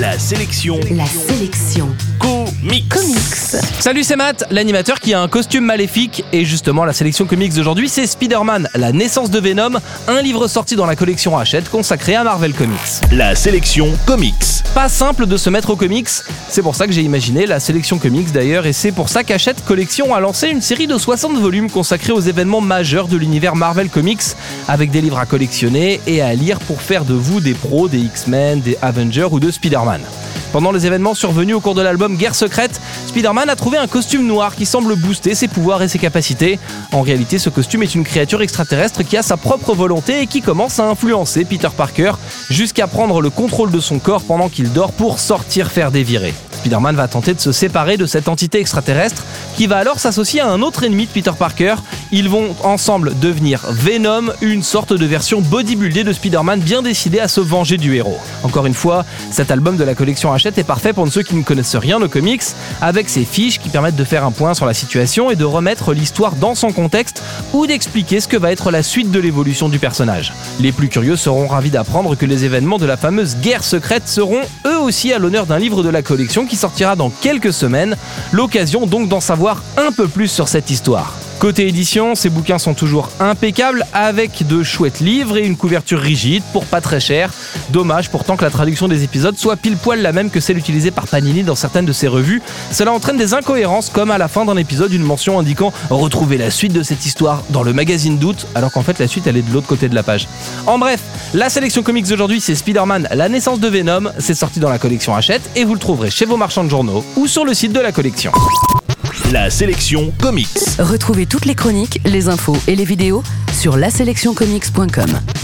La sélection. La sélection. Comics. Comics. Salut, c'est Matt, l'animateur qui a un costume maléfique. Et justement, la sélection comics d'aujourd'hui, c'est Spider-Man, la naissance de Venom, un livre sorti dans la collection Hachette consacré à Marvel Comics. La sélection comics. Pas simple de se mettre aux comics, c'est pour ça que j'ai imaginé la sélection comics d'ailleurs, et c'est pour ça qu'Hachette Collection a lancé une série de 60 volumes consacrés aux événements majeurs de l'univers Marvel Comics, avec des livres à collectionner et à lire pour faire de vous des pros des X-Men, des Avengers ou de Spider-Man. Pendant les événements survenus au cours de l'album Guerre secrète, Spider-Man a trouvé un costume noir qui semble booster ses pouvoirs et ses capacités. En réalité, ce costume est une créature extraterrestre qui a sa propre volonté et qui commence à influencer Peter Parker jusqu'à prendre le contrôle de son corps pendant qu'il dort pour sortir faire des virées. Spider-Man va tenter de se séparer de cette entité extraterrestre qui va alors s'associer à un autre ennemi de Peter Parker. Ils vont ensemble devenir Venom, une sorte de version bodybuildée de Spider-Man bien décidé à se venger du héros. Encore une fois, cet album de la collection Hachette est parfait pour ceux qui ne connaissent rien aux comics, avec ses fiches qui permettent de faire un point sur la situation et de remettre l'histoire dans son contexte ou d'expliquer ce que va être la suite de l'évolution du personnage. Les plus curieux seront ravis d'apprendre que les événements de la fameuse guerre secrète seront eux aussi à l'honneur d'un livre de la collection qui sortira dans quelques semaines. L'occasion donc d'en savoir un peu plus sur cette histoire. Côté édition, ces bouquins sont toujours impeccables avec de chouettes livres et une couverture rigide pour pas très cher. Dommage pourtant que la traduction des épisodes soit pile poil la même que celle utilisée par Panini dans certaines de ses revues. Cela entraîne des incohérences comme à la fin d'un épisode une mention indiquant retrouver la suite de cette histoire dans le magazine d'août alors qu'en fait la suite elle est de l'autre côté de la page. En bref, la sélection comics d'aujourd'hui c'est Spider-Man La naissance de Venom, c'est sorti dans la collection Hachette et vous le trouverez chez vos marchands de journaux ou sur le site de la collection. La sélection comics. Retrouvez toutes les chroniques, les infos et les vidéos sur laselectioncomics.com.